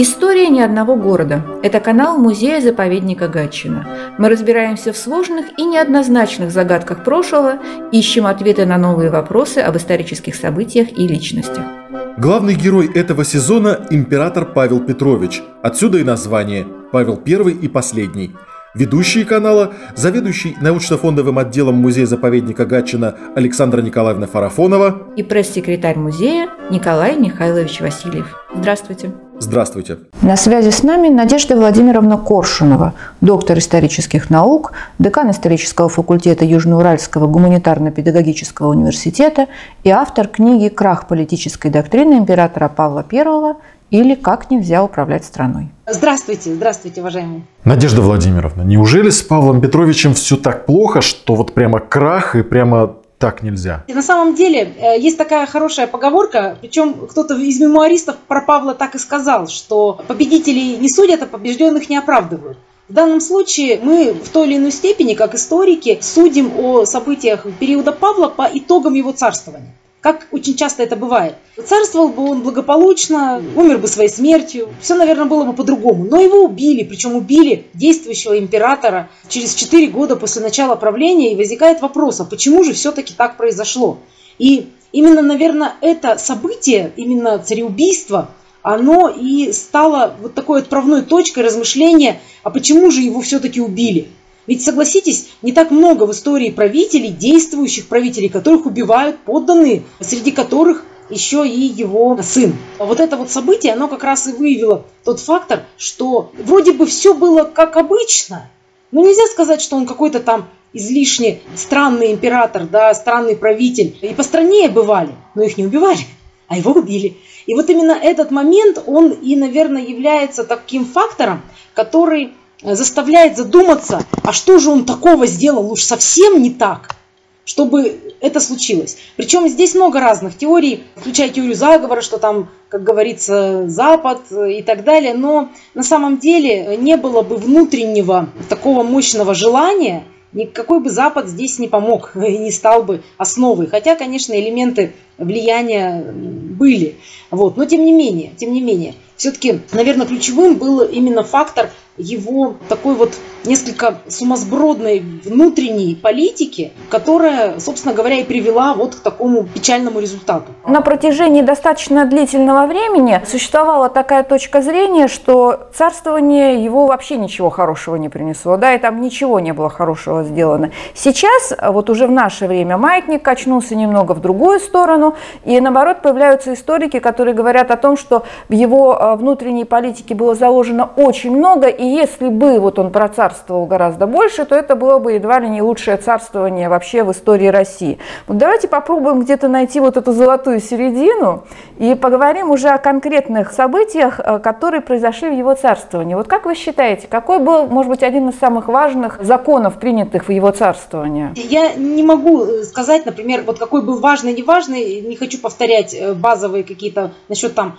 История ни одного города. Это канал музея-заповедника Гатчина. Мы разбираемся в сложных и неоднозначных загадках прошлого, ищем ответы на новые вопросы об исторических событиях и личностях. Главный герой этого сезона – император Павел Петрович. Отсюда и название – Павел I и последний. Ведущие канала – заведующий научно-фондовым отделом музея-заповедника Гатчина Александра Николаевна Фарафонова и пресс-секретарь музея Николай Михайлович Васильев. Здравствуйте. Здравствуйте. На связи с нами Надежда Владимировна Коршунова, доктор исторических наук, декан исторического факультета Южноуральского гуманитарно-педагогического университета и автор книги «Крах политической доктрины императора Павла I или «Как нельзя управлять страной». Здравствуйте, здравствуйте, уважаемые. Надежда Владимировна, неужели с Павлом Петровичем все так плохо, что вот прямо крах и прямо так нельзя. На самом деле э, есть такая хорошая поговорка, причем кто-то из мемуаристов про Павла так и сказал, что победителей не судят, а побежденных не оправдывают. В данном случае мы в той или иной степени, как историки, судим о событиях периода Павла по итогам его царствования как очень часто это бывает. Царствовал бы он благополучно, умер бы своей смертью, все, наверное, было бы по-другому. Но его убили, причем убили действующего императора через 4 года после начала правления, и возникает вопрос, а почему же все-таки так произошло? И именно, наверное, это событие, именно цареубийство, оно и стало вот такой отправной точкой размышления, а почему же его все-таки убили? Ведь согласитесь, не так много в истории правителей, действующих правителей, которых убивают подданные, среди которых еще и его сын. Вот это вот событие, оно как раз и выявило тот фактор, что вроде бы все было как обычно, но нельзя сказать, что он какой-то там излишне странный император, да, странный правитель. И по стране бывали, но их не убивали, а его убили. И вот именно этот момент, он и, наверное, является таким фактором, который заставляет задуматься, а что же он такого сделал уж совсем не так, чтобы это случилось. Причем здесь много разных теорий, включая теорию заговора, что там, как говорится, Запад и так далее. Но на самом деле не было бы внутреннего такого мощного желания, никакой бы Запад здесь не помог и не стал бы основой. Хотя, конечно, элементы влияния были. Вот. Но тем не менее, тем не менее, все-таки, наверное, ключевым был именно фактор его такой вот несколько сумасбродной внутренней политики, которая, собственно говоря, и привела вот к такому печальному результату. На протяжении достаточно длительного времени существовала такая точка зрения, что царствование его вообще ничего хорошего не принесло, да, и там ничего не было хорошего сделано. Сейчас, вот уже в наше время, маятник качнулся немного в другую сторону, и наоборот появляются историки, которые говорят о том, что в его э, внутренней политике было заложено очень много, и если бы вот он процарствовал гораздо больше, то это было бы едва ли не лучшее царствование вообще в истории России. Вот давайте попробуем где-то найти вот эту золотую середину и поговорим уже о конкретных событиях, э, которые произошли в его царствовании. Вот как вы считаете, какой был, может быть, один из самых важных законов, принятых в его царствовании? Я не могу э, сказать, например, вот какой был важный, неважный, не хочу повторять э, базовые какие-то насчет там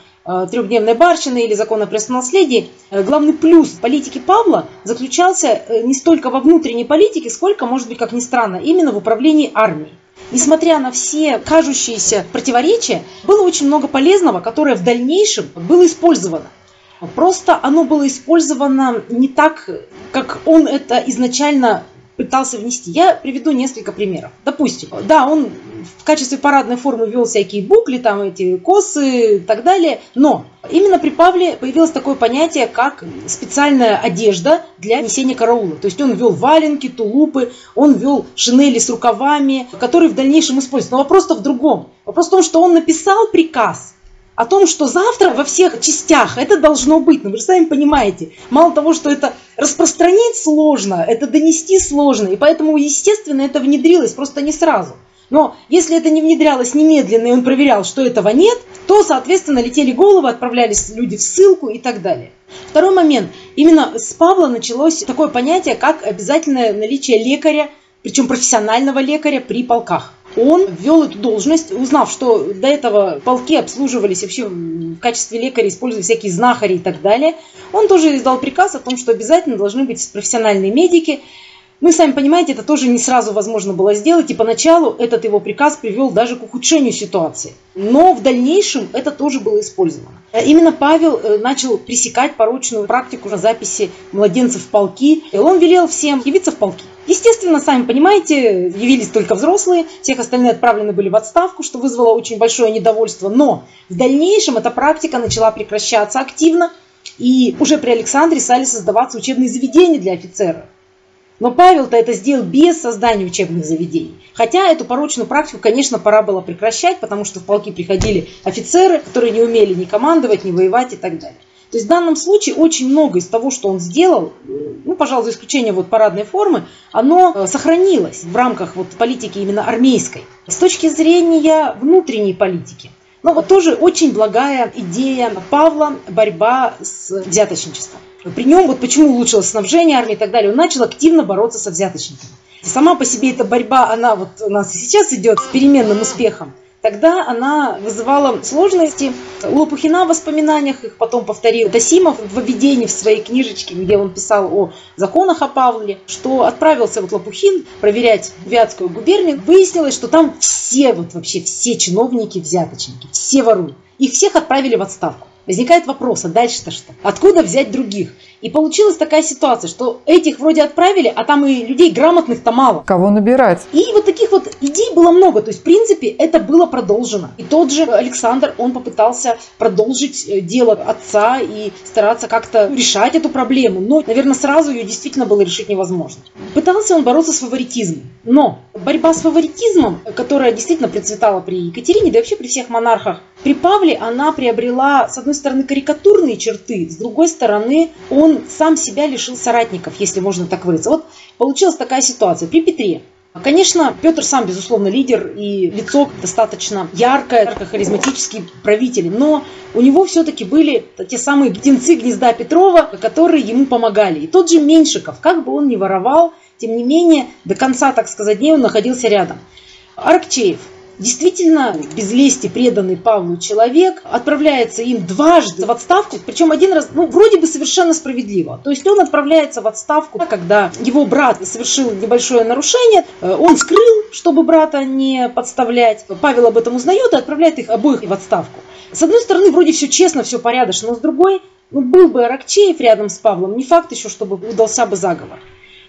трехдневной барщины или закона о престолонаследии, э, главный плюс политики Павла заключался э, не столько во внутренней политике, сколько, может быть, как ни странно, именно в управлении армией. Несмотря на все кажущиеся противоречия, было очень много полезного, которое в дальнейшем было использовано. Просто оно было использовано не так, как он это изначально пытался внести. Я приведу несколько примеров. Допустим, да, он в качестве парадной формы вел всякие букли, там эти косы и так далее, но именно при Павле появилось такое понятие, как специальная одежда для несения караула. То есть он вел валенки, тулупы, он вел шинели с рукавами, которые в дальнейшем используются. Но вопрос-то в другом. Вопрос в том, что он написал приказ – о том, что завтра во всех частях это должно быть. Ну, вы же сами понимаете, мало того, что это распространить сложно, это донести сложно, и поэтому, естественно, это внедрилось просто не сразу. Но если это не внедрялось немедленно, и он проверял, что этого нет, то, соответственно, летели головы, отправлялись люди в ссылку и так далее. Второй момент. Именно с Павла началось такое понятие, как обязательное наличие лекаря, причем профессионального лекаря при полках он ввел эту должность, узнав, что до этого полки обслуживались вообще в качестве лекаря, использовали всякие знахари и так далее. Он тоже издал приказ о том, что обязательно должны быть профессиональные медики. Ну и сами понимаете, это тоже не сразу возможно было сделать, и поначалу этот его приказ привел даже к ухудшению ситуации. Но в дальнейшем это тоже было использовано. Именно Павел э, начал пресекать порочную практику на записи младенцев в полки. И он велел всем явиться в полки. Естественно, сами понимаете, явились только взрослые, всех остальные отправлены были в отставку, что вызвало очень большое недовольство. Но в дальнейшем эта практика начала прекращаться активно, и уже при Александре стали создаваться учебные заведения для офицеров. Но Павел-то это сделал без создания учебных заведений. Хотя эту порочную практику, конечно, пора было прекращать, потому что в полки приходили офицеры, которые не умели ни командовать, ни воевать и так далее. То есть в данном случае очень много из того, что он сделал, ну, пожалуй, за исключением вот парадной формы, оно э, сохранилось в рамках вот политики именно армейской. С точки зрения внутренней политики, ну вот тоже очень благая идея Павла борьба с взяточничеством. При нем, вот почему улучшилось снабжение армии и так далее, он начал активно бороться со взяточниками. Сама по себе эта борьба, она вот у нас и сейчас идет с переменным успехом. Тогда она вызывала сложности. У Лопухина в воспоминаниях их потом повторил Тасимов в введении в своей книжечке, где он писал о законах о Павле, что отправился вот Лопухин проверять Вятскую губернию. Выяснилось, что там все, вот вообще все чиновники взяточники, все воруют. Их всех отправили в отставку. Возникает вопрос, а дальше-то что? Откуда взять других? И получилась такая ситуация, что этих вроде отправили, а там и людей грамотных-то мало. Кого набирать? И вот таких вот идей было много. То есть, в принципе, это было продолжено. И тот же Александр, он попытался продолжить э, дело отца и стараться как-то решать эту проблему. Но, наверное, сразу ее действительно было решить невозможно. Пытался он бороться с фаворитизмом. Но борьба с фаворитизмом, которая действительно процветала при Екатерине, да и вообще при всех монархах, при Павле она приобрела, с одной стороны, карикатурные черты, с другой стороны, он сам себя лишил соратников, если можно так выразиться. Вот получилась такая ситуация при Петре. Конечно, Петр сам, безусловно, лидер и лицо достаточно яркое, ярко-харизматический правитель, но у него все-таки были те самые птенцы гнезда Петрова, которые ему помогали. И тот же Меньшиков, как бы он ни воровал, тем не менее, до конца, так сказать, дней он находился рядом. Аркчеев, действительно без лести преданный Павлу человек отправляется им дважды в отставку, причем один раз, ну, вроде бы совершенно справедливо. То есть он отправляется в отставку, когда его брат совершил небольшое нарушение, э, он скрыл, чтобы брата не подставлять. Павел об этом узнает и отправляет их обоих в отставку. С одной стороны, вроде все честно, все порядочно, но с другой, ну, был бы Аракчеев рядом с Павлом, не факт еще, чтобы удался бы заговор.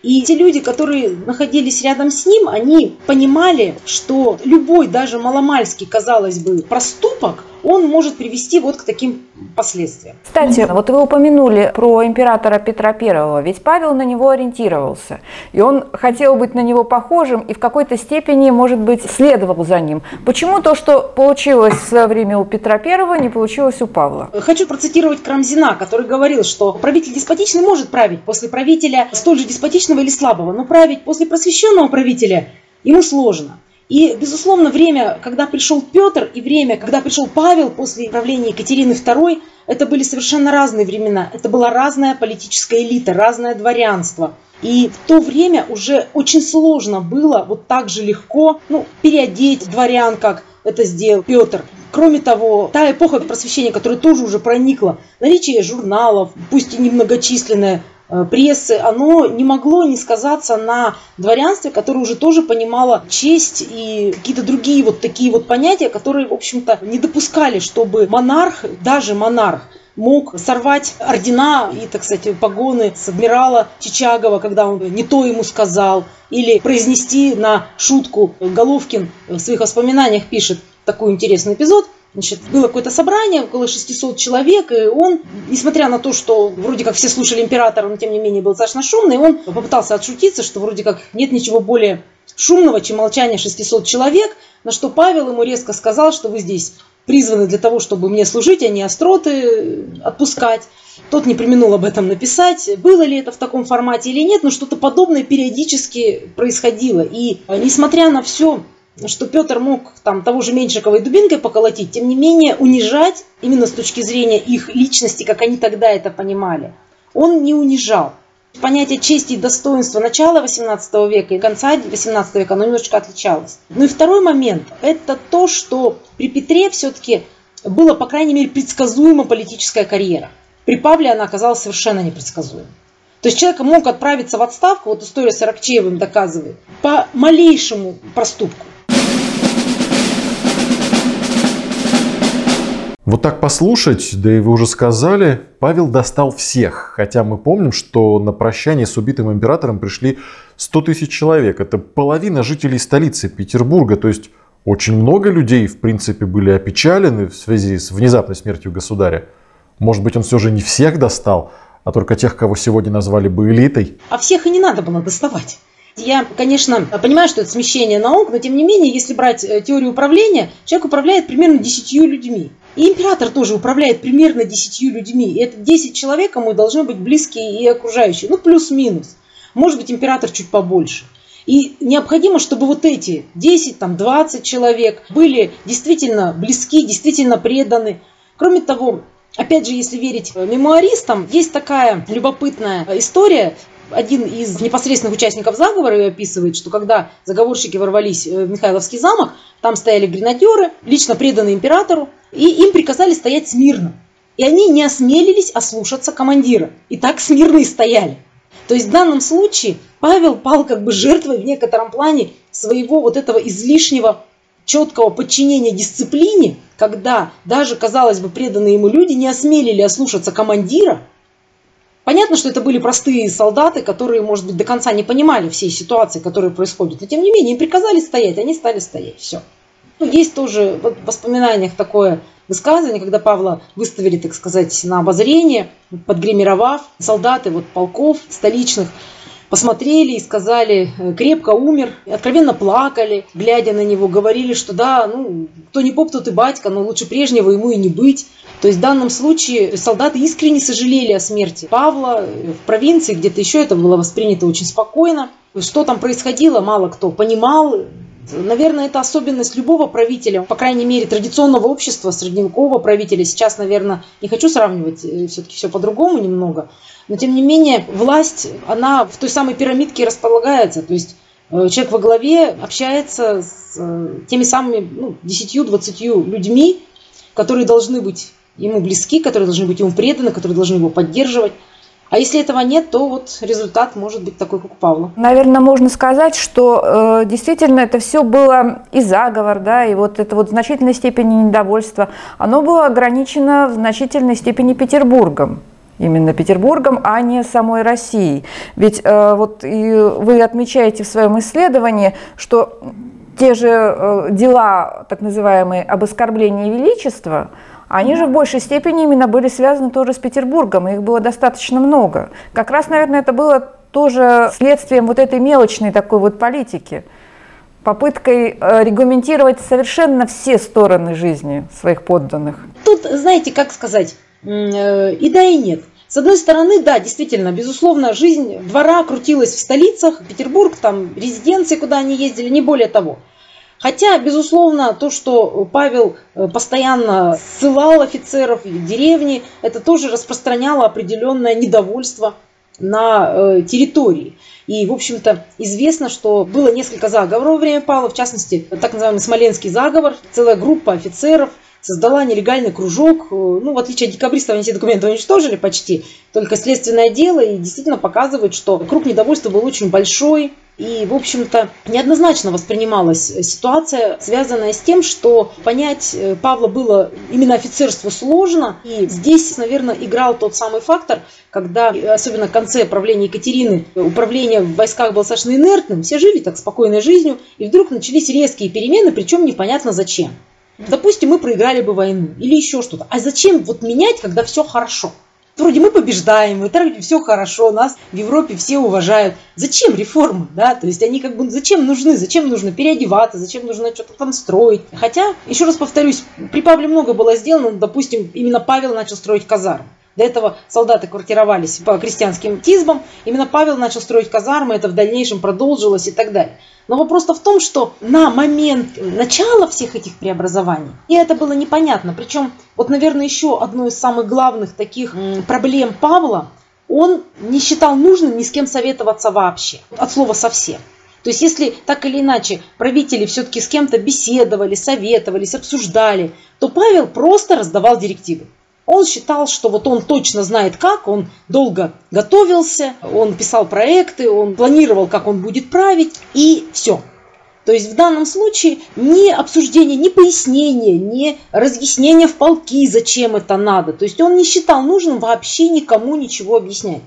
И те люди, которые находились рядом с ним, они понимали, что любой, даже маломальский, казалось бы, проступок, он может привести вот к таким последствиям. Кстати, вот вы упомянули про императора Петра I, ведь Павел на него ориентировался, и он хотел быть на него похожим и в какой-то степени, может быть, следовал за ним. Почему то, что получилось в свое время у Петра I, не получилось у Павла? Хочу процитировать Крамзина, который говорил, что правитель деспотичный может править после правителя столь же деспотичного или слабого, но править после просвещенного правителя ему сложно. И, безусловно, время, когда пришел Петр, и время, когда пришел Павел после правления Екатерины II, это были совершенно разные времена. Это была разная политическая элита, разное дворянство. И в то время уже очень сложно было вот так же легко ну, переодеть дворян, как это сделал Петр. Кроме того, та эпоха просвещения, которая тоже уже проникла, наличие журналов, пусть и немногочисленное, прессы, оно не могло не сказаться на дворянстве, которое уже тоже понимало честь и какие-то другие вот такие вот понятия, которые, в общем-то, не допускали, чтобы монарх, даже монарх, мог сорвать ордена и, так сказать, погоны с адмирала Чичагова, когда он не то ему сказал, или произнести на шутку. Головкин в своих воспоминаниях пишет такой интересный эпизод – Значит, было какое-то собрание, около 600 человек, и он, несмотря на то, что вроде как все слушали императора, но тем не менее был достаточно шумный, он попытался отшутиться, что вроде как нет ничего более шумного, чем молчание 600 человек, на что Павел ему резко сказал, что вы здесь призваны для того, чтобы мне служить, а не остроты отпускать. Тот не применул об этом написать, было ли это в таком формате или нет, но что-то подобное периодически происходило. И несмотря на все что Петр мог там того же Меньшиковой дубинкой поколотить, тем не менее унижать, именно с точки зрения их личности, как они тогда это понимали, он не унижал. Понятие чести и достоинства начала XVIII века и конца XVIII века, оно немножечко отличалось. Ну и второй момент, это то, что при Петре все-таки была, по крайней мере, предсказуема политическая карьера. При Павле она оказалась совершенно непредсказуемой. То есть человек мог отправиться в отставку, вот история с Аракчеевым доказывает, по малейшему проступку. Вот так послушать, да и вы уже сказали, Павел достал всех. Хотя мы помним, что на прощание с убитым императором пришли 100 тысяч человек. Это половина жителей столицы Петербурга. То есть очень много людей, в принципе, были опечалены в связи с внезапной смертью государя. Может быть, он все же не всех достал, а только тех, кого сегодня назвали бы элитой? А всех и не надо было доставать. Я, конечно, понимаю, что это смещение наук, но тем не менее, если брать э, теорию управления, человек управляет примерно десятью людьми. И император тоже управляет примерно десятью людьми. И это 10 человек, кому должны быть близкие и окружающие. Ну, плюс-минус. Может быть, император чуть побольше. И необходимо, чтобы вот эти 10, там, 20 человек были действительно близки, действительно преданы. Кроме того, опять же, если верить мемуаристам, есть такая любопытная история один из непосредственных участников заговора описывает, что когда заговорщики ворвались в Михайловский замок, там стояли гренадеры, лично преданные императору, и им приказали стоять смирно. И они не осмелились ослушаться командира. И так смирно и стояли. То есть в данном случае Павел пал как бы жертвой в некотором плане своего вот этого излишнего четкого подчинения дисциплине, когда даже, казалось бы, преданные ему люди не осмелили ослушаться командира, Понятно, что это были простые солдаты, которые, может быть, до конца не понимали всей ситуации, которая происходит. Но, тем не менее, им приказали стоять, они стали стоять. Все. Ну, есть тоже в воспоминаниях такое высказывание, когда Павла выставили, так сказать, на обозрение, подгримировав солдаты вот, полков столичных, посмотрели и сказали, э, крепко умер, откровенно плакали, глядя на него, говорили, что да, ну, кто не поп, тот и батька, но лучше прежнего ему и не быть. То есть в данном случае солдаты искренне сожалели о смерти Павла. В провинции где-то еще это было воспринято очень спокойно. Что там происходило, мало кто понимал. Наверное, это особенность любого правителя, по крайней мере, традиционного общества, средневекового правителя. Сейчас, наверное, не хочу сравнивать, э, все-таки все по-другому немного. Но, тем не менее, власть, она в той самой пирамидке располагается. То есть э, человек во главе общается с э, теми самыми ну, 10-20 людьми, которые должны быть ему близки, которые должны быть ему преданы, которые должны его поддерживать. А если этого нет, то вот результат может быть такой, как у Павла. Наверное, можно сказать, что э, действительно это все было и заговор, да, и вот это вот в значительной степени недовольство, оно было ограничено в значительной степени Петербургом именно Петербургом, а не самой Россией. Ведь э, вот и вы отмечаете в своем исследовании, что те же э, дела, так называемые, об оскорблении величества, они же в большей степени именно были связаны тоже с Петербургом, их было достаточно много. Как раз, наверное, это было тоже следствием вот этой мелочной такой вот политики, попыткой э, регламентировать совершенно все стороны жизни своих подданных. Тут, знаете, как сказать, э, и да, и нет. С одной стороны, да, действительно, безусловно, жизнь двора крутилась в столицах, Петербург, там резиденции, куда они ездили, не более того. Хотя, безусловно, то, что Павел э, постоянно ссылал офицеров в деревни, это тоже распространяло определенное недовольство на э, территории. И, в общем-то, известно, что было несколько заговоров во время Павла, в частности, так называемый Смоленский заговор, целая группа офицеров создала нелегальный кружок. Э, ну, в отличие от декабристов, они все документы уничтожили почти, только следственное дело, и действительно показывает, что круг недовольства был очень большой, и, в общем-то, неоднозначно воспринималась ситуация, связанная с тем, что понять э, Павла было именно офицерство сложно. И здесь, наверное, играл тот самый фактор, когда, особенно в конце правления Екатерины, управление в войсках было достаточно инертным, все жили так спокойной жизнью, и вдруг начались резкие перемены, причем непонятно зачем. Допустим, мы проиграли бы войну или еще что-то. А зачем вот менять, когда все хорошо? Вроде мы побеждаем, вроде все хорошо, нас в Европе все уважают. Зачем реформы, да? То есть они как бы зачем нужны, зачем нужно переодеваться, зачем нужно что-то там строить. Хотя, еще раз повторюсь, при Павле много было сделано, допустим, именно Павел начал строить казармы. До этого солдаты квартировались по крестьянским тизбам. Именно Павел начал строить казармы, это в дальнейшем продолжилось и так далее. Но вопрос-то в том, что на момент начала всех этих преобразований, и это было непонятно. Причем, вот, наверное, еще одной из самых главных таких проблем Павла, он не считал нужным ни с кем советоваться вообще. От слова совсем. То есть, если так или иначе правители все-таки с кем-то беседовали, советовались, обсуждали, то Павел просто раздавал директивы. Он считал, что вот он точно знает как, он долго готовился, он писал проекты, он планировал, как он будет править, и все. То есть в данном случае ни обсуждение, ни пояснение, ни разъяснение в полки, зачем это надо. То есть он не считал нужным вообще никому ничего объяснять,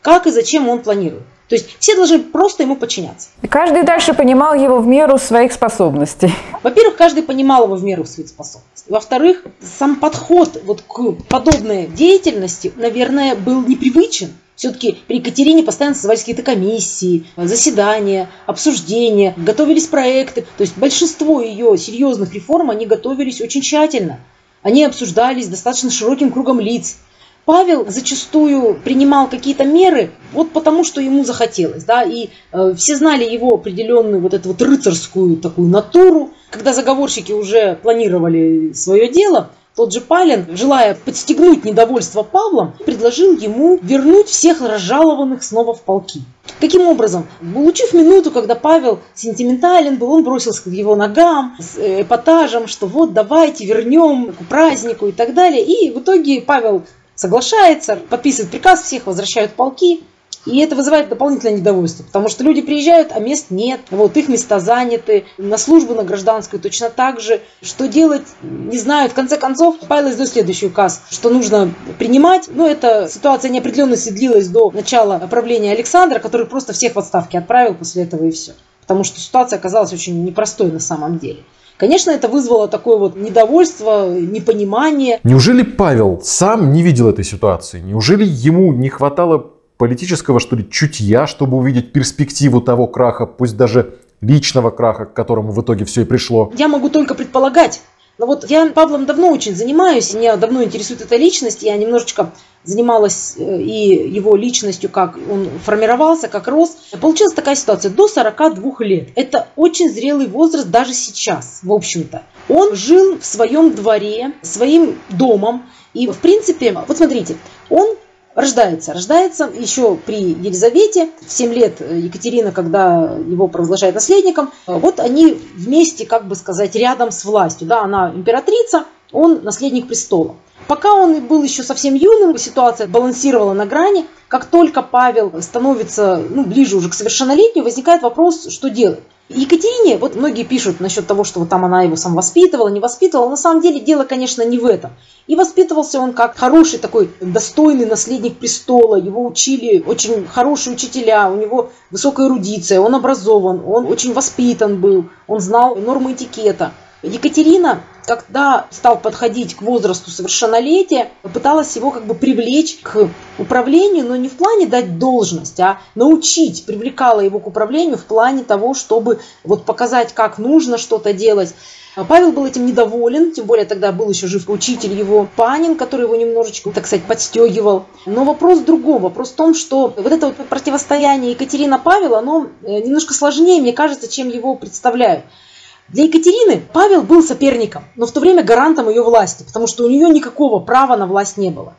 как и зачем он планирует. То есть все должны просто ему подчиняться. И каждый дальше понимал его в меру своих способностей. Во-первых, каждый понимал его в меру своих способностей. Во-вторых, сам подход вот к подобной деятельности, наверное, был непривычен. Все-таки при Екатерине постоянно создавались какие-то комиссии, заседания, обсуждения, готовились проекты. То есть большинство ее серьезных реформ, они готовились очень тщательно. Они обсуждались достаточно широким кругом лиц. Павел зачастую принимал какие-то меры вот потому, что ему захотелось, да, и э, все знали его определенную вот эту вот рыцарскую такую натуру. Когда заговорщики уже планировали свое дело, тот же Палин, желая подстегнуть недовольство Павлом, предложил ему вернуть всех разжалованных снова в полки. Каким образом? Получив минуту, когда Павел сентиментален был, он бросился к его ногам с э, эпатажем, что вот давайте вернем к празднику и так далее. И в итоге Павел соглашается, подписывает приказ, всех возвращают полки. И это вызывает дополнительное недовольство, потому что люди приезжают, а мест нет, вот их места заняты, на службу на гражданскую точно так же. Что делать, не знаю. В конце концов, Павел издает следующий указ, что нужно принимать. Но эта ситуация неопределенности длилась до начала правления Александра, который просто всех в отставке отправил после этого и все. Потому что ситуация оказалась очень непростой на самом деле. Конечно, это вызвало такое вот недовольство, непонимание. Неужели Павел сам не видел этой ситуации? Неужели ему не хватало политического, что ли, чутья, чтобы увидеть перспективу того краха, пусть даже личного краха, к которому в итоге все и пришло? Я могу только предполагать. Но вот я Павлом давно очень занимаюсь, меня давно интересует эта личность, я немножечко занималась э, и его личностью, как он формировался, как рос. Получилась такая ситуация, до 42 лет. Это очень зрелый возраст даже сейчас, в общем-то. Он жил в своем дворе, своим домом, и, в принципе, вот смотрите, он рождается. Рождается еще при Елизавете, в 7 лет Екатерина, когда его провозглашает наследником, вот они вместе, как бы сказать, рядом с властью. Да, она императрица, он наследник престола. Пока он был еще совсем юным, ситуация балансировала на грани. Как только Павел становится ну, ближе уже к совершеннолетию, возникает вопрос, что делать. Екатерине, вот многие пишут насчет того, что вот там она его сам воспитывала, не воспитывала. На самом деле дело, конечно, не в этом. И воспитывался он как хороший такой достойный наследник престола. Его учили очень хорошие учителя, у него высокая эрудиция, он образован, он очень воспитан был, он знал нормы этикета. Екатерина, когда стал подходить к возрасту совершеннолетия, пыталась его как бы привлечь к управлению, но не в плане дать должность, а научить, привлекала его к управлению в плане того, чтобы вот показать, как нужно что-то делать. Павел был этим недоволен, тем более тогда был еще жив учитель его Панин, который его немножечко, так сказать, подстегивал. Но вопрос в другом. Вопрос в том, что вот это вот противостояние Екатерина-Павел, оно э, немножко сложнее, мне кажется, чем его представляют. Для Екатерины Павел был соперником, но в то время гарантом ее власти, потому что у нее никакого права на власть не было.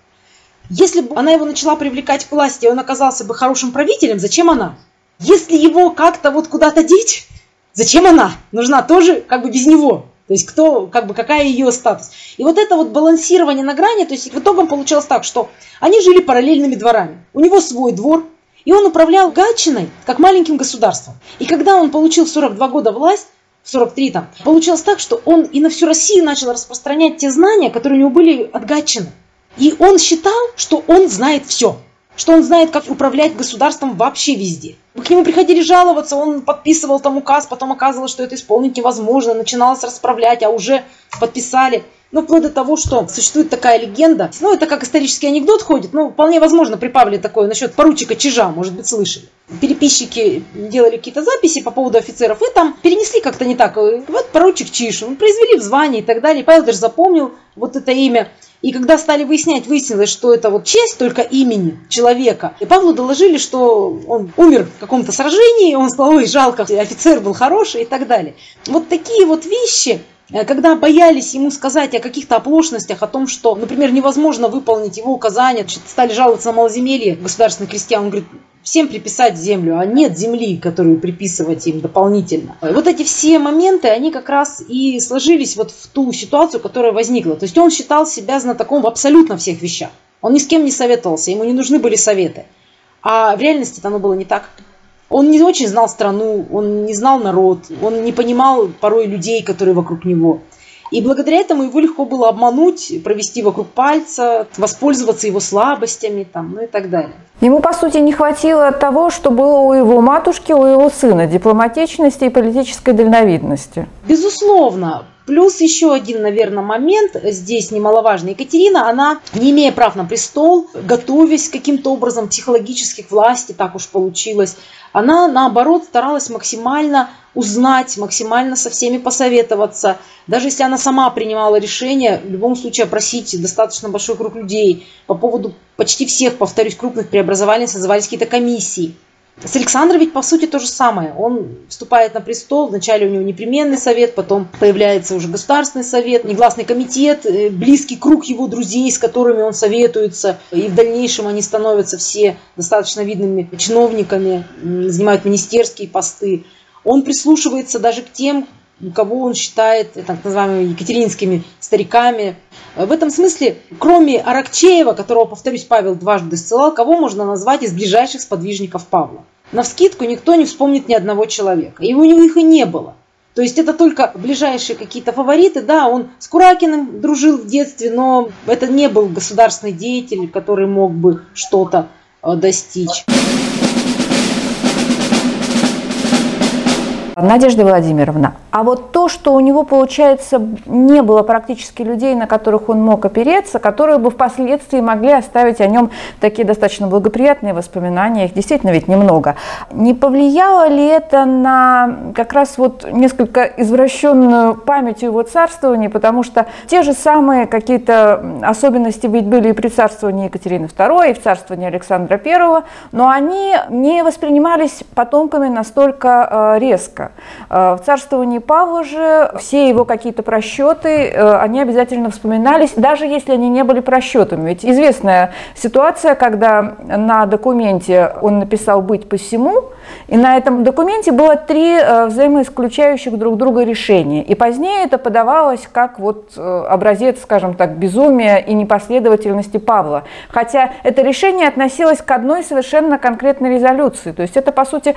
Если бы она его начала привлекать к власти, и он оказался бы хорошим правителем, зачем она? Если его как-то вот куда-то деть, зачем она? Нужна тоже как бы без него. То есть кто, как бы, какая ее статус. И вот это вот балансирование на грани, то есть в итогом получалось так, что они жили параллельными дворами. У него свой двор, и он управлял Гатчиной как маленьким государством. И когда он получил в 42 года власть, 43 там, получилось так, что он и на всю Россию начал распространять те знания, которые у него были от Гатчины. И он считал, что он знает все, что он знает, как управлять государством вообще везде. К нему приходили жаловаться, он подписывал там указ, потом оказывалось, что это исполнить невозможно, начиналось расправлять, а уже подписали. Ну, вплоть до того, что существует такая легенда. Ну, это как исторический анекдот ходит. Ну, вполне возможно, при Павле такое насчет поручика Чижа, может быть, слышали. Переписчики делали какие-то записи по поводу офицеров, и там перенесли как-то не так. Вот поручик Чиж, он произвели в звании и так далее. Павел даже запомнил вот это имя. И когда стали выяснять, выяснилось, что это вот честь только имени человека. И Павлу доложили, что он умер в каком-то сражении, он сказал, ой, жалко, офицер был хороший и так далее. Вот такие вот вещи, Э, когда боялись ему сказать о каких-то оплошностях, о том, что, например, невозможно выполнить его указания, стали жаловаться на малоземелье государственных крестьян, он говорит, всем приписать землю, а нет земли, которую приписывать им дополнительно. Вот эти все моменты, они как раз и сложились вот в ту ситуацию, которая возникла. То есть он считал себя знатоком в абсолютно всех вещах. Он ни с кем не советовался, ему не нужны были советы. А в реальности оно было не так. Он не очень знал страну, он не знал народ, он не понимал порой людей, которые вокруг него. И благодаря этому его легко было обмануть, провести вокруг пальца, воспользоваться его слабостями там, ну и так далее. Ему, по сути, не хватило того, что было у его матушки, у его сына, дипломатичности и политической дальновидности. Безусловно. Плюс еще один, наверное, момент здесь немаловажный. Екатерина, она, не имея прав на престол, готовясь каким-то образом психологически к власти, так уж получилось, она, наоборот, старалась максимально узнать, максимально со всеми посоветоваться. Даже если она сама принимала решение, в любом случае опросить достаточно большой круг людей. По поводу почти всех, повторюсь, крупных преобразований созывались какие-то комиссии. С Александром ведь по сути то же самое. Он вступает на престол, вначале у него непременный совет, потом появляется уже государственный совет, негласный комитет, э, близкий круг его друзей, с которыми он советуется, и в дальнейшем они становятся все достаточно видными чиновниками, занимают министерские посты. Он прислушивается даже к тем, кого он считает так называемыми екатеринскими стариками. В этом смысле, кроме Аракчеева, которого, повторюсь, Павел дважды ссылал, кого можно назвать из ближайших сподвижников Павла? На вскидку никто не вспомнит ни одного человека. И у него их и не было. То есть это только ближайшие какие-то фавориты. Да, он с Куракиным дружил в детстве, но это не был государственный деятель, который мог бы что-то э, достичь. Надежда Владимировна, а вот то, что у него, получается, не было практически людей, на которых он мог опереться, которые бы впоследствии могли оставить о нем такие достаточно благоприятные воспоминания, их действительно ведь немного. Не повлияло ли это на как раз вот несколько извращенную память его царствования, потому что те же самые какие-то особенности ведь были и при царствовании Екатерины II, и в царствовании Александра I, но они не воспринимались потомками настолько э, резко. Э, в царствовании Павла же все его какие-то просчеты, э, они обязательно вспоминались, даже если они не были просчетами. Ведь известная ситуация, когда на документе он написал «быть посему», и на этом документе было три э, взаимоисключающих друг друга решения. И позднее это подавалось как вот образец, скажем так, безумия и непоследовательности Павла. Хотя это решение относилось к одной совершенно конкретной резолюции. То есть это, по сути,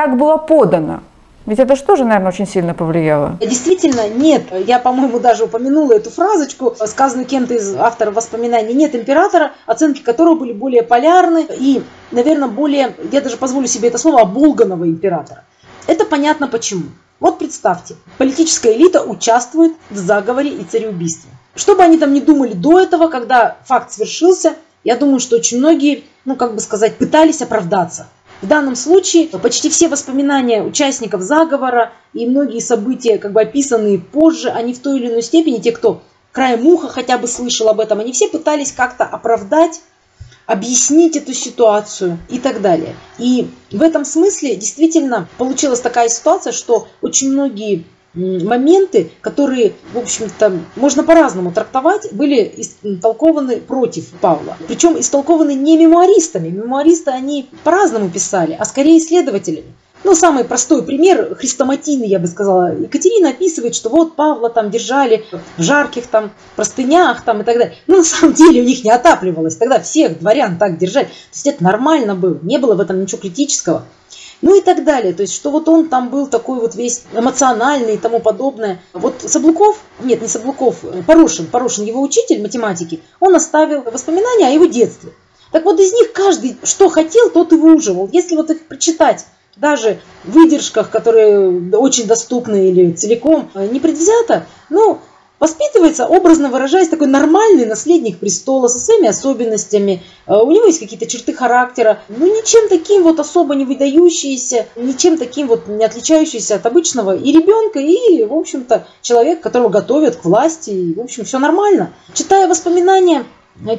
так было подано. Ведь это же тоже, наверное, очень сильно повлияло. Действительно, нет. Я, по-моему, даже упомянула эту фразочку, сказанную кем-то из авторов воспоминаний. Нет императора, оценки которого были более полярны и, наверное, более, я даже позволю себе это слово, оболганного императора. Это понятно почему. Вот представьте, политическая элита участвует в заговоре и цареубийстве. Что бы они там ни думали до этого, когда факт свершился, я думаю, что очень многие, ну как бы сказать, пытались оправдаться. В данном случае почти все воспоминания участников заговора и многие события, как бы описанные позже, они в той или иной степени, те, кто краем уха хотя бы слышал об этом, они все пытались как-то оправдать, объяснить эту ситуацию и так далее. И в этом смысле действительно получилась такая ситуация, что очень многие моменты, которые, в общем-то, можно по-разному трактовать, были истолкованы против Павла. Причем истолкованы не мемуаристами. Мемуаристы они по-разному писали, а скорее исследователями. Ну, самый простой пример, хрестоматийный, я бы сказала. Екатерина описывает, что вот Павла там держали в жарких там простынях там и так далее. Но на самом деле у них не отапливалось. Тогда всех дворян так держали. То есть это нормально было, не было в этом ничего критического. Ну и так далее. То есть, что вот он там был такой вот весь эмоциональный и тому подобное. Вот Саблуков, нет, не Саблуков, Порошин, Порошин, его учитель математики, он оставил воспоминания о его детстве. Так вот из них каждый, что хотел, тот и выуживал. Если вот их прочитать даже в выдержках, которые очень доступны или целиком э, не предвзято, ну, Воспитывается, образно выражаясь, такой нормальный наследник престола со своими особенностями. Э, у него есть какие-то черты характера, но ничем таким вот особо не выдающиеся, ничем таким вот не отличающийся от обычного и ребенка, и, в общем-то, человек, которого готовят к власти, и, в общем, все нормально. Читая воспоминания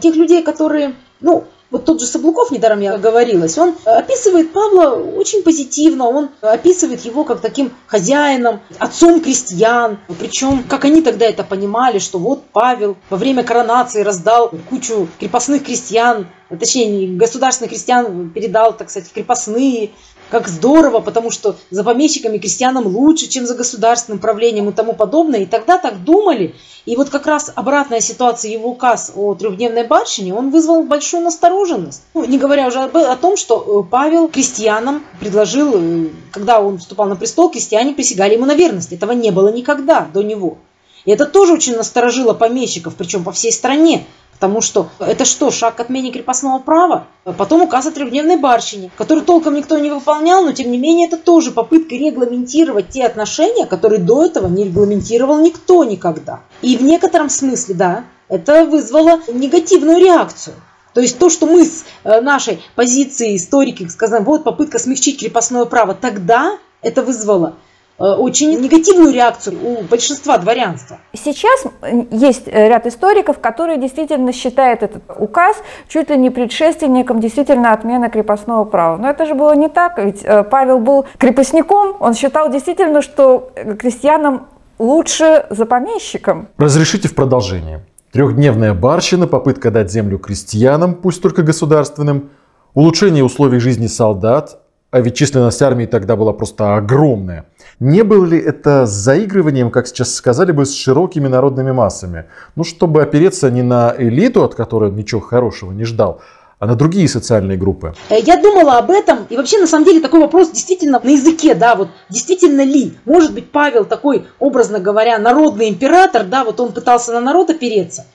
тех людей, которые, ну, Вот тот же Соблуков, недаром я говорилась, он описывает Павла очень позитивно, он описывает его как таким хозяином, отцом крестьян. Причем, как они тогда это понимали, что вот Павел во время коронации раздал кучу крепостных крестьян, точнее, государственных крестьян передал, так сказать, крепостные, как здорово, потому что за помещиками крестьянам лучше, чем за государственным правлением и тому подобное. И тогда так думали. И вот как раз обратная ситуация, его указ о трехдневной барщине, он вызвал большую настороженность. Ну, не говоря уже о том, что э, Павел крестьянам предложил, э, когда он вступал на престол, крестьяне присягали ему на верность. Этого не было никогда до него. И это тоже очень насторожило помещиков, причем по всей стране. Потому что это что, шаг к отмене крепостного права? Потом указ о трехдневной барщине, который толком никто не выполнял, но тем не менее это тоже попытка регламентировать те отношения, которые до этого не регламентировал никто никогда. И в некотором смысле, да, это вызвало негативную реакцию. То есть то, что мы с э, нашей позиции историки сказали, вот попытка смягчить крепостное право, тогда это вызвало очень негативную реакцию у большинства дворянства. Сейчас есть э, ряд историков, которые действительно считают этот указ чуть ли не предшественником действительно отмены крепостного права. Но это же было не так, ведь э, Павел был крепостником, он считал действительно, что крестьянам лучше за помещиком. Разрешите в продолжение. Трехдневная барщина, попытка дать землю крестьянам, пусть только государственным, улучшение условий жизни солдат, а ведь численность армии тогда была просто огромная. Не было ли это заигрыванием, как сейчас сказали бы, с широкими народными массами? Ну, чтобы опереться не на элиту, от которой ничего хорошего не ждал, а на другие социальные группы? Э, я думала об этом, и вообще на самом деле такой вопрос действительно на языке, да, вот действительно ли, может быть Павел такой, образно говоря, народный император, да, вот он пытался на народ опереться.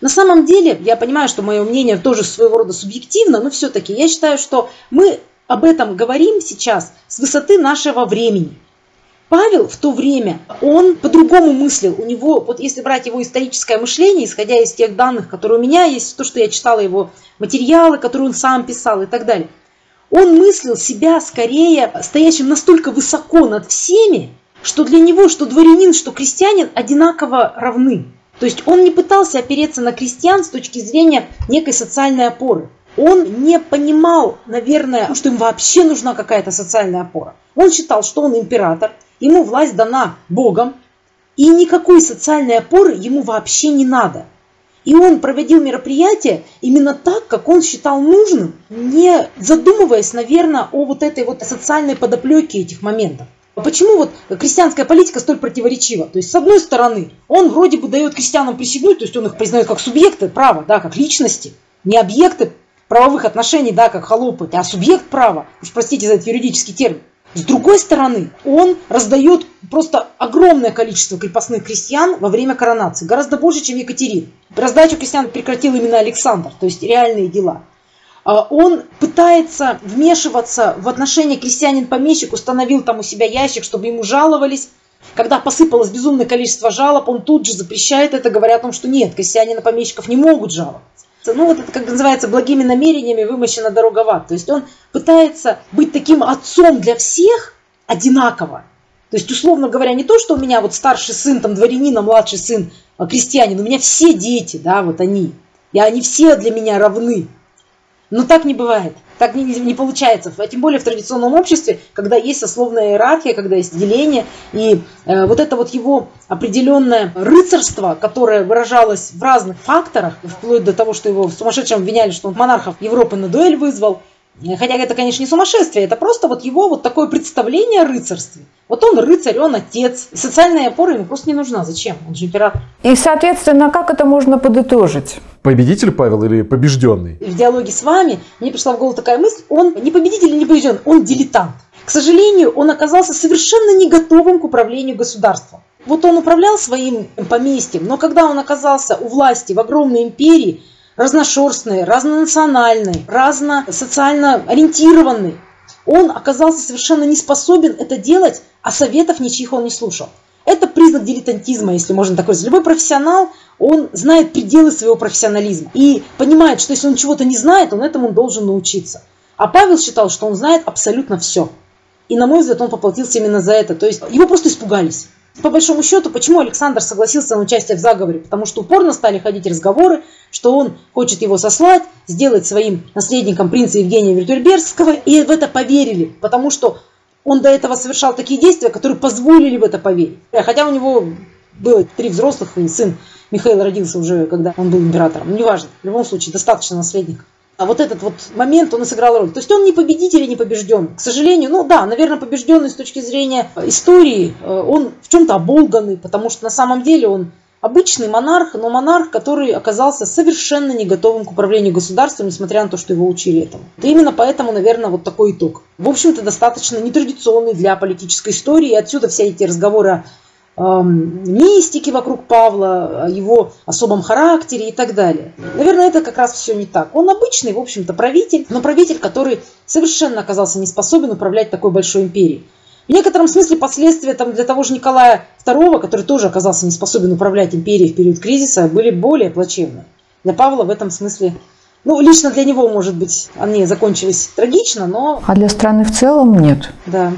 На самом деле, я понимаю, что мое мнение тоже своего рода субъективно, но все-таки я считаю, что мы об этом говорим сейчас с высоты нашего времени. Павел в то время, он по-другому мыслил. У него, вот если брать его историческое мышление, исходя из тех данных, которые у меня есть, то, что я читала его материалы, которые он сам писал и так далее, он мыслил себя скорее стоящим настолько высоко над всеми, что для него, что дворянин, что крестьянин одинаково равны. То есть он не пытался опереться на крестьян с точки зрения некой социальной опоры он не понимал, наверное, что им вообще нужна какая-то социальная опора. Он считал, что он император, ему власть дана Богом, и никакой социальной опоры ему вообще не надо. И он проводил мероприятие именно так, как он считал нужным, не задумываясь, наверное, о вот этой вот социальной подоплеке этих моментов. Почему вот крестьянская политика столь противоречива? То есть, с одной стороны, он вроде бы дает крестьянам присягнуть, то есть он их признает как субъекты права, да, как личности, не объекты правовых отношений, да, как холопы, а субъект права, уж простите за этот юридический термин. С другой стороны, он раздает просто огромное количество крепостных крестьян во время коронации, гораздо больше, чем Екатерина. Раздачу крестьян прекратил именно Александр, то есть реальные дела. А он пытается вмешиваться в отношения крестьянин-помещик, установил там у себя ящик, чтобы ему жаловались. Когда посыпалось безумное количество жалоб, он тут же запрещает это, говоря о том, что нет, крестьяне-помещиков не могут жаловаться ну вот это, как называется, благими намерениями вымощена дорога в ад. То есть он пытается быть таким отцом для всех одинаково. То есть, условно говоря, не то, что у меня вот старший сын там дворянин, а младший сын а, крестьянин, у меня все дети, да, вот они. И они все для меня равны. Но так не бывает. Так не, не получается. А тем более в традиционном обществе, когда есть сословная иерархия, когда есть деление. И э, вот это вот его определенное рыцарство, которое выражалось в разных факторах, вплоть до того, что его в сумасшедшем обвиняли, что он монархов Европы на дуэль вызвал, Хотя это, конечно, не сумасшествие, это просто вот его вот такое представление о рыцарстве. Вот он рыцарь, он отец. И социальная опора ему просто не нужна. Зачем? Он же император. И, соответственно, как это можно подытожить? Победитель Павел или побежденный? В диалоге с вами мне пришла в голову такая мысль, он не победитель и не побежден, он дилетант. К сожалению, он оказался совершенно не готовым к управлению государством. Вот он управлял своим поместьем, но когда он оказался у власти в огромной империи, разношерстный, разнонациональный, разно-социально ориентированный. Он оказался совершенно не способен это делать, а советов ничьих он не слушал. Это признак дилетантизма, если можно такой. Любой профессионал, он знает пределы своего профессионализма и понимает, что если он чего-то не знает, он этому должен научиться. А Павел считал, что он знает абсолютно все. И, на мой взгляд, он поплатился именно за это. То есть его просто испугались. По большому счету, почему Александр согласился на участие в заговоре? Потому что упорно стали ходить разговоры, что он хочет его сослать, сделать своим наследником принца Евгения Вертюрбергского, и в это поверили, потому что он до этого совершал такие действия, которые позволили в это поверить. Хотя у него было три взрослых, и сын Михаил родился уже, когда он был императором. Ну, неважно, в любом случае, достаточно наследник. А вот этот вот момент, он и сыграл роль. То есть он не победитель и не побежден. К сожалению, ну да, наверное, побежденный с точки зрения истории, э, он в чем-то оболганный, потому что на самом деле он обычный монарх, но монарх, который оказался совершенно не готовым к управлению государством, несмотря на то, что его учили этому. И именно поэтому, наверное, вот такой итог. В общем-то, достаточно нетрадиционный для политической истории, и отсюда все эти разговоры мистики вокруг Павла, о его особом характере и так далее. Наверное, это как раз все не так. Он обычный, в общем-то, правитель, но правитель, который совершенно оказался не способен управлять такой большой империей. В некотором смысле последствия там, для того же Николая II, который тоже оказался не способен управлять империей в период кризиса, были более плачевны. Для Павла в этом смысле, ну, лично для него, может быть, они закончились трагично, но... А для страны в целом нет. Да.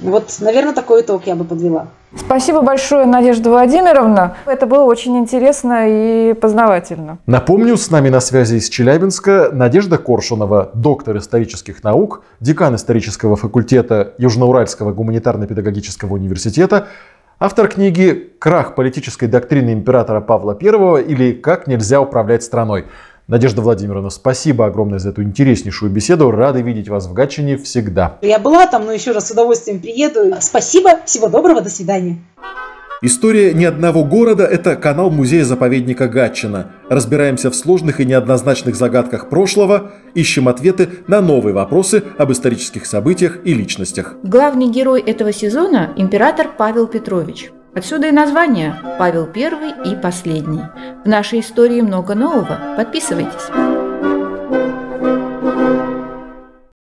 Вот, наверное, такой итог я бы подвела. Спасибо большое, Надежда Владимировна. Это было очень интересно и познавательно. Напомню, с нами на связи из Челябинска Надежда Коршунова, доктор исторических наук, декан исторического факультета Южноуральского гуманитарно-педагогического университета, автор книги «Крах политической доктрины императора Павла I» или «Как нельзя управлять страной». Надежда Владимировна, спасибо огромное за эту интереснейшую беседу. Рады видеть вас в Гатчине всегда. Я была там, но еще раз с удовольствием приеду. Спасибо, всего доброго, до свидания. История ни одного города – это канал музея-заповедника Гатчина. Разбираемся в сложных и неоднозначных загадках прошлого, ищем ответы на новые вопросы об исторических событиях и личностях. Главный герой этого сезона – император Павел Петрович. Отсюда и название «Павел I и последний». В нашей истории много нового. Подписывайтесь.